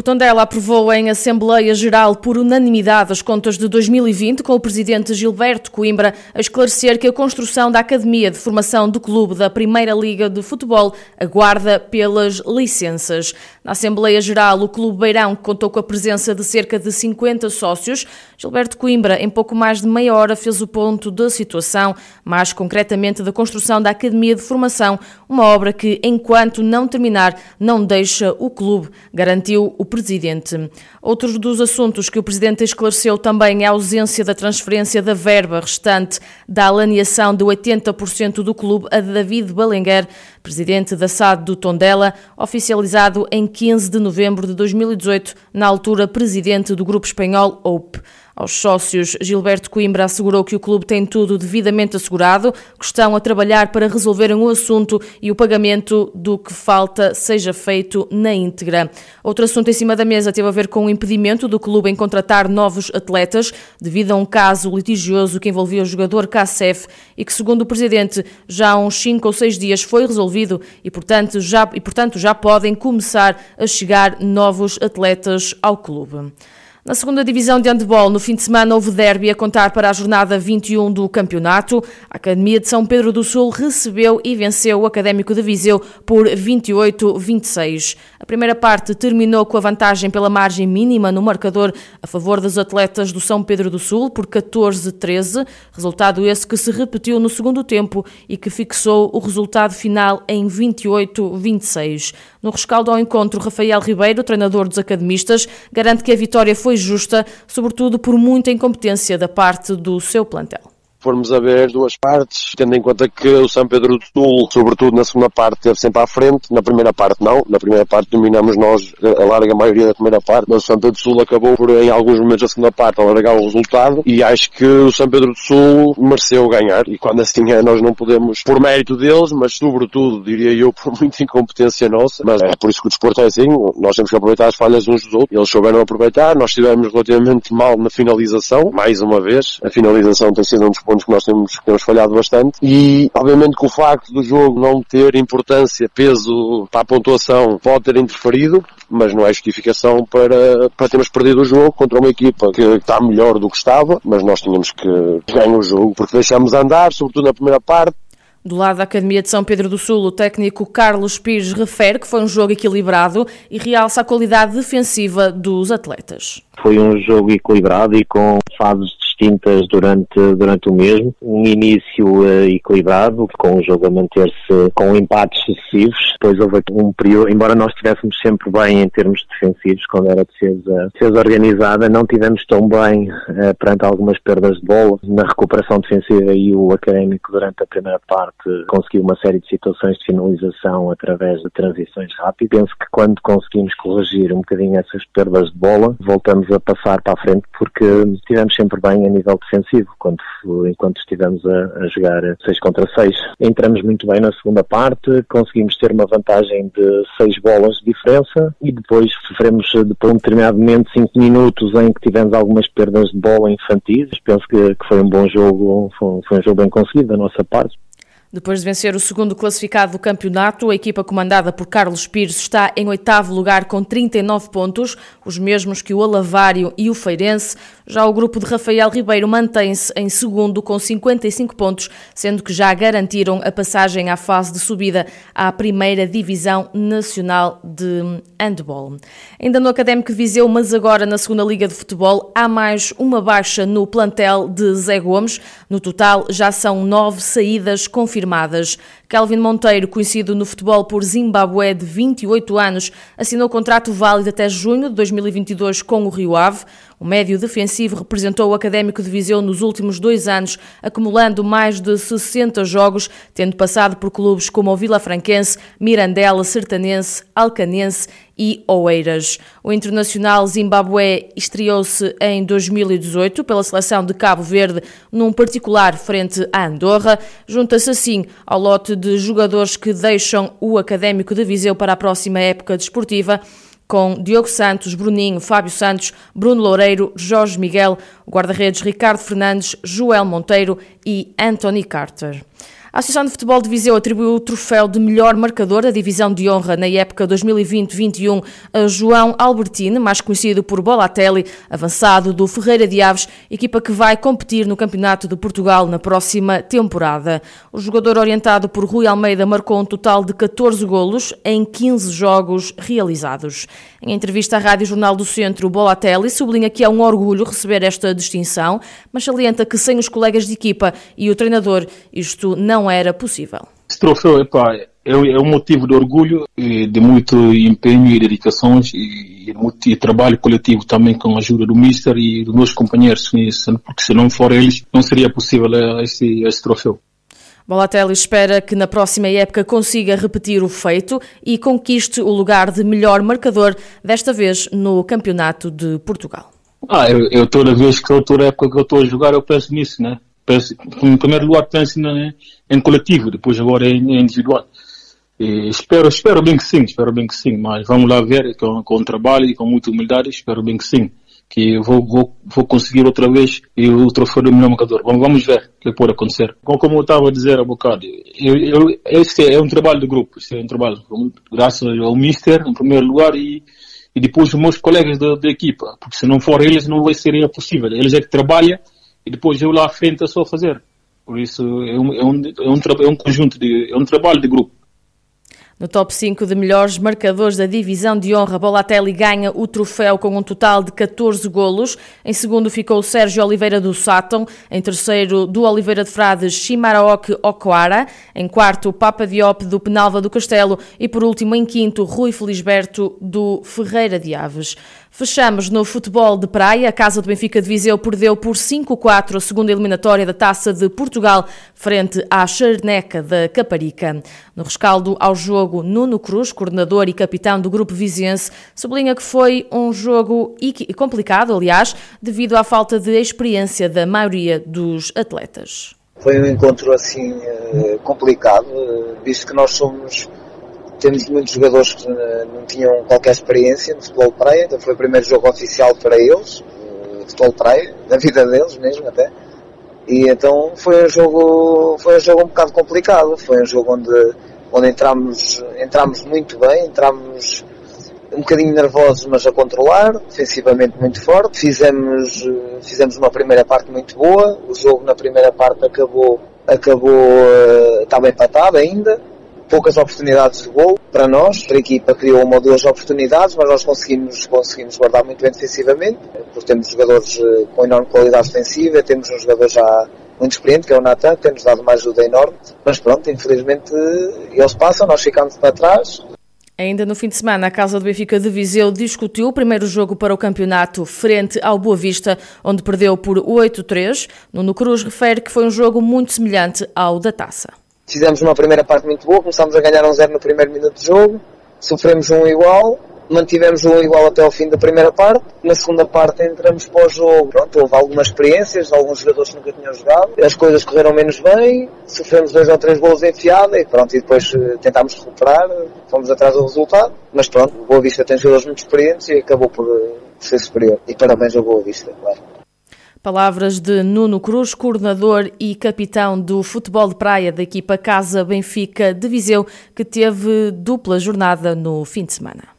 O Tondela aprovou em Assembleia Geral por unanimidade as contas de 2020, com o presidente Gilberto Coimbra a esclarecer que a construção da Academia de Formação do Clube da Primeira Liga de Futebol aguarda pelas licenças. Na Assembleia Geral, o Clube Beirão contou com a presença de cerca de 50 sócios. Gilberto Coimbra, em pouco mais de meia hora, fez o ponto da situação, mais concretamente da construção da Academia de Formação, uma obra que, enquanto não terminar, não deixa o clube, garantiu o presidente. Outro dos assuntos que o presidente esclareceu também é a ausência da transferência da verba restante da alienação de 80% do clube a David Balenguer, presidente da SAD do Tondela, oficializado em 15 de novembro de 2018, na altura presidente do grupo espanhol OPE. Aos sócios, Gilberto Coimbra assegurou que o clube tem tudo devidamente assegurado, que estão a trabalhar para resolverem o assunto e o pagamento do que falta seja feito na íntegra. Outro assunto em cima da mesa teve a ver com o impedimento do clube em contratar novos atletas devido a um caso litigioso que envolvia o jogador KCF e que, segundo o presidente, já há uns 5 ou 6 dias foi resolvido e, portanto, já, e, portanto, já podem começar a chegar novos atletas ao clube. Na segunda divisão de handball, no fim de semana houve derby a contar para a jornada 21 do campeonato. A Academia de São Pedro do Sul recebeu e venceu o Académico de Viseu por 28-26. A primeira parte terminou com a vantagem pela margem mínima no marcador a favor dos atletas do São Pedro do Sul por 14-13, resultado esse que se repetiu no segundo tempo e que fixou o resultado final em 28-26. No rescaldo ao encontro, Rafael Ribeiro, treinador dos academistas, garante que a vitória foi justa, sobretudo por muita incompetência da parte do seu plantel formos a ver duas partes, tendo em conta que o São Pedro do Sul, sobretudo na segunda parte, esteve sempre à frente, na primeira parte não, na primeira parte dominamos nós a larga maioria da primeira parte, mas o São Pedro do Sul acabou por, em alguns momentos da segunda parte, alargar o resultado, e acho que o São Pedro do Sul mereceu ganhar, e quando assim é, nós não podemos, por mérito deles, mas sobretudo, diria eu, por muita incompetência nossa, mas é por isso que o desporto é assim, nós temos que aproveitar as falhas uns dos outros, eles souberam aproveitar, nós estivemos relativamente mal na finalização, mais uma vez, a finalização tem sido um dos pontos que nós temos, que temos falhado bastante. E, obviamente, que o facto do jogo não ter importância, peso para a pontuação pode ter interferido, mas não é justificação para, para termos perdido o jogo contra uma equipa que está melhor do que estava, mas nós tínhamos que ganhar o jogo porque deixámos andar, sobretudo na primeira parte, do lado da Academia de São Pedro do Sul, o técnico Carlos Pires refere que foi um jogo equilibrado e realça a qualidade defensiva dos atletas. Foi um jogo equilibrado e com fases distintas durante, durante o mesmo. Um início uh, equilibrado, com o jogo a manter-se com empates sucessivos. Depois houve um período, embora nós estivéssemos sempre bem em termos defensivos, quando era defesa, defesa organizada, não tivemos tão bem uh, perante algumas perdas de bola na recuperação defensiva e o académico durante a primeira parte conseguiu uma série de situações de finalização através de transições rápidas. Penso que quando conseguimos corrigir um bocadinho essas perdas de bola, voltamos a passar para a frente porque estivemos sempre bem nível defensivo, quando, enquanto estivemos a, a jogar 6 contra 6. Entramos muito bem na segunda parte, conseguimos ter uma vantagem de 6 bolas de diferença e depois sofremos, depois de um determinado momento, 5 minutos em que tivemos algumas perdas de bola infantis. Penso que, que foi um bom jogo, foi, foi um jogo bem conseguido da nossa parte. Depois de vencer o segundo classificado do campeonato, a equipa comandada por Carlos Pires está em oitavo lugar com 39 pontos, os mesmos que o Alavário e o Feirense. Já o grupo de Rafael Ribeiro mantém-se em segundo com 55 pontos, sendo que já garantiram a passagem à fase de subida à primeira divisão nacional de handball. Ainda no Académico de Viseu, mas agora na segunda Liga de Futebol, há mais uma baixa no plantel de Zé Gomes. No total, já são nove saídas confirmadas confirmadas. Calvin Monteiro, conhecido no futebol por Zimbabue de 28 anos, assinou contrato válido até junho de 2022 com o Rio Ave. O médio defensivo representou o Académico de Viseu nos últimos dois anos, acumulando mais de 60 jogos, tendo passado por clubes como o Vila Franquense, Mirandela, Sertanense, Alcanense e Oeiras. O internacional Zimbabue estreou-se em 2018 pela seleção de Cabo Verde, num particular frente à Andorra. Junta-se assim ao lote de jogadores que deixam o Académico de Viseu para a próxima época desportiva com Diogo Santos, Bruninho, Fábio Santos, Bruno Loureiro, Jorge Miguel, guarda-redes Ricardo Fernandes, Joel Monteiro e Anthony Carter. A Associação de Futebol de Viseu atribuiu o troféu de melhor marcador da divisão de honra na época 2020-21 a João Albertine, mais conhecido por Bolatelli, avançado do Ferreira de Aves, equipa que vai competir no Campeonato de Portugal na próxima temporada. O jogador orientado por Rui Almeida marcou um total de 14 golos em 15 jogos realizados. Em entrevista à Rádio Jornal do Centro, Bolatelli sublinha que é um orgulho receber esta distinção, mas salienta que sem os colegas de equipa e o treinador isto não não era possível. Esse troféu epá, é, é um motivo de orgulho, de muito empenho e dedicações e, e, e, trabalho coletivo também com a ajuda do Mister e dos meus companheiros, porque se não for eles, não seria possível esse, esse troféu. Bolatelli espera que na próxima época consiga repetir o feito e conquiste o lugar de melhor marcador, desta vez no Campeonato de Portugal. Ah, eu, eu toda vez que eu toda época que eu estou a jogar, eu penso nisso, né? Penso, em primeiro lugar penso em, em coletivo, depois agora em individual. E espero, espero bem que sim, espero bem que sim, mas vamos lá ver com, com trabalho e com muita humildade, espero bem que sim, que vou, vou, vou conseguir outra vez e o troféu do melhor marcador. Vamos, vamos ver o que pode acontecer. Como eu estava a dizer há bocado, eu, eu, este é um trabalho de grupo, este é um trabalho, graças ao Mister, em primeiro lugar, e, e depois os meus colegas da, da equipa, porque se não for eles não vai ser possível. Eles é que trabalham e depois eu lá à frente é só fazer. Por isso é um, é um, é um, é um conjunto, de, é um trabalho de grupo. No top 5 de melhores marcadores da divisão de honra, Bolatelli ganha o troféu com um total de 14 golos. Em segundo ficou Sérgio Oliveira do Sátão. Em terceiro, do Oliveira de Frades, Chimaraok Ocoara. Em quarto, Papa Diop do Penalva do Castelo. E por último, em quinto, Rui Felisberto do Ferreira de Aves. Fechamos no futebol de praia. A Casa do Benfica de Viseu perdeu por 5-4 a segunda eliminatória da Taça de Portugal frente à Charneca da Caparica. No rescaldo ao jogo, Nuno Cruz, coordenador e capitão do grupo viziense, sublinha que foi um jogo complicado, aliás, devido à falta de experiência da maioria dos atletas. Foi um encontro assim eh, complicado, eh, visto que nós somos temos muitos jogadores que eh, não tinham qualquer experiência no futebol de praia, então foi o primeiro jogo oficial para eles, futebol de praia, da vida deles mesmo até. E então foi um jogo, foi um jogo um bocado complicado, foi um jogo onde, onde entramos, entramos muito bem, entramos um bocadinho nervosos, mas a controlar, defensivamente muito forte. Fizemos, fizemos uma primeira parte muito boa, o jogo na primeira parte acabou, acabou, eh, estava empatado ainda, poucas oportunidades de gol para nós. A equipa criou uma ou duas oportunidades, mas nós conseguimos, conseguimos guardar muito bem defensivamente, porque temos jogadores eh, com enorme qualidade defensiva, temos um jogador já muito experiente, que é o Natan, que tem-nos dado uma ajuda enorme, mas pronto, infelizmente eles passam, nós ficamos para trás. Ainda no fim de semana, a Casa do Benfica de Viseu discutiu o primeiro jogo para o campeonato frente ao Boa Vista, onde perdeu por 8-3. Nuno Cruz refere que foi um jogo muito semelhante ao da Taça. Fizemos uma primeira parte muito boa, começámos a ganhar um zero no primeiro minuto de jogo, sofremos um igual, mantivemos um igual até ao fim da primeira parte. Na segunda parte entramos para o jogo. Pronto, houve algumas experiências, alguns jogadores que nunca tinham jogado. As coisas correram menos bem, sofremos dois ou três gols enfiada e pronto, e depois eh, tentámos recuperar, fomos atrás do resultado. Mas pronto, o Boa Vista tem jogadores muito experientes e acabou por eh, ser superior. E parabéns ao Boa Vista, claro. Palavras de Nuno Cruz, coordenador e capitão do futebol de praia da equipa Casa Benfica de Viseu, que teve dupla jornada no fim de semana.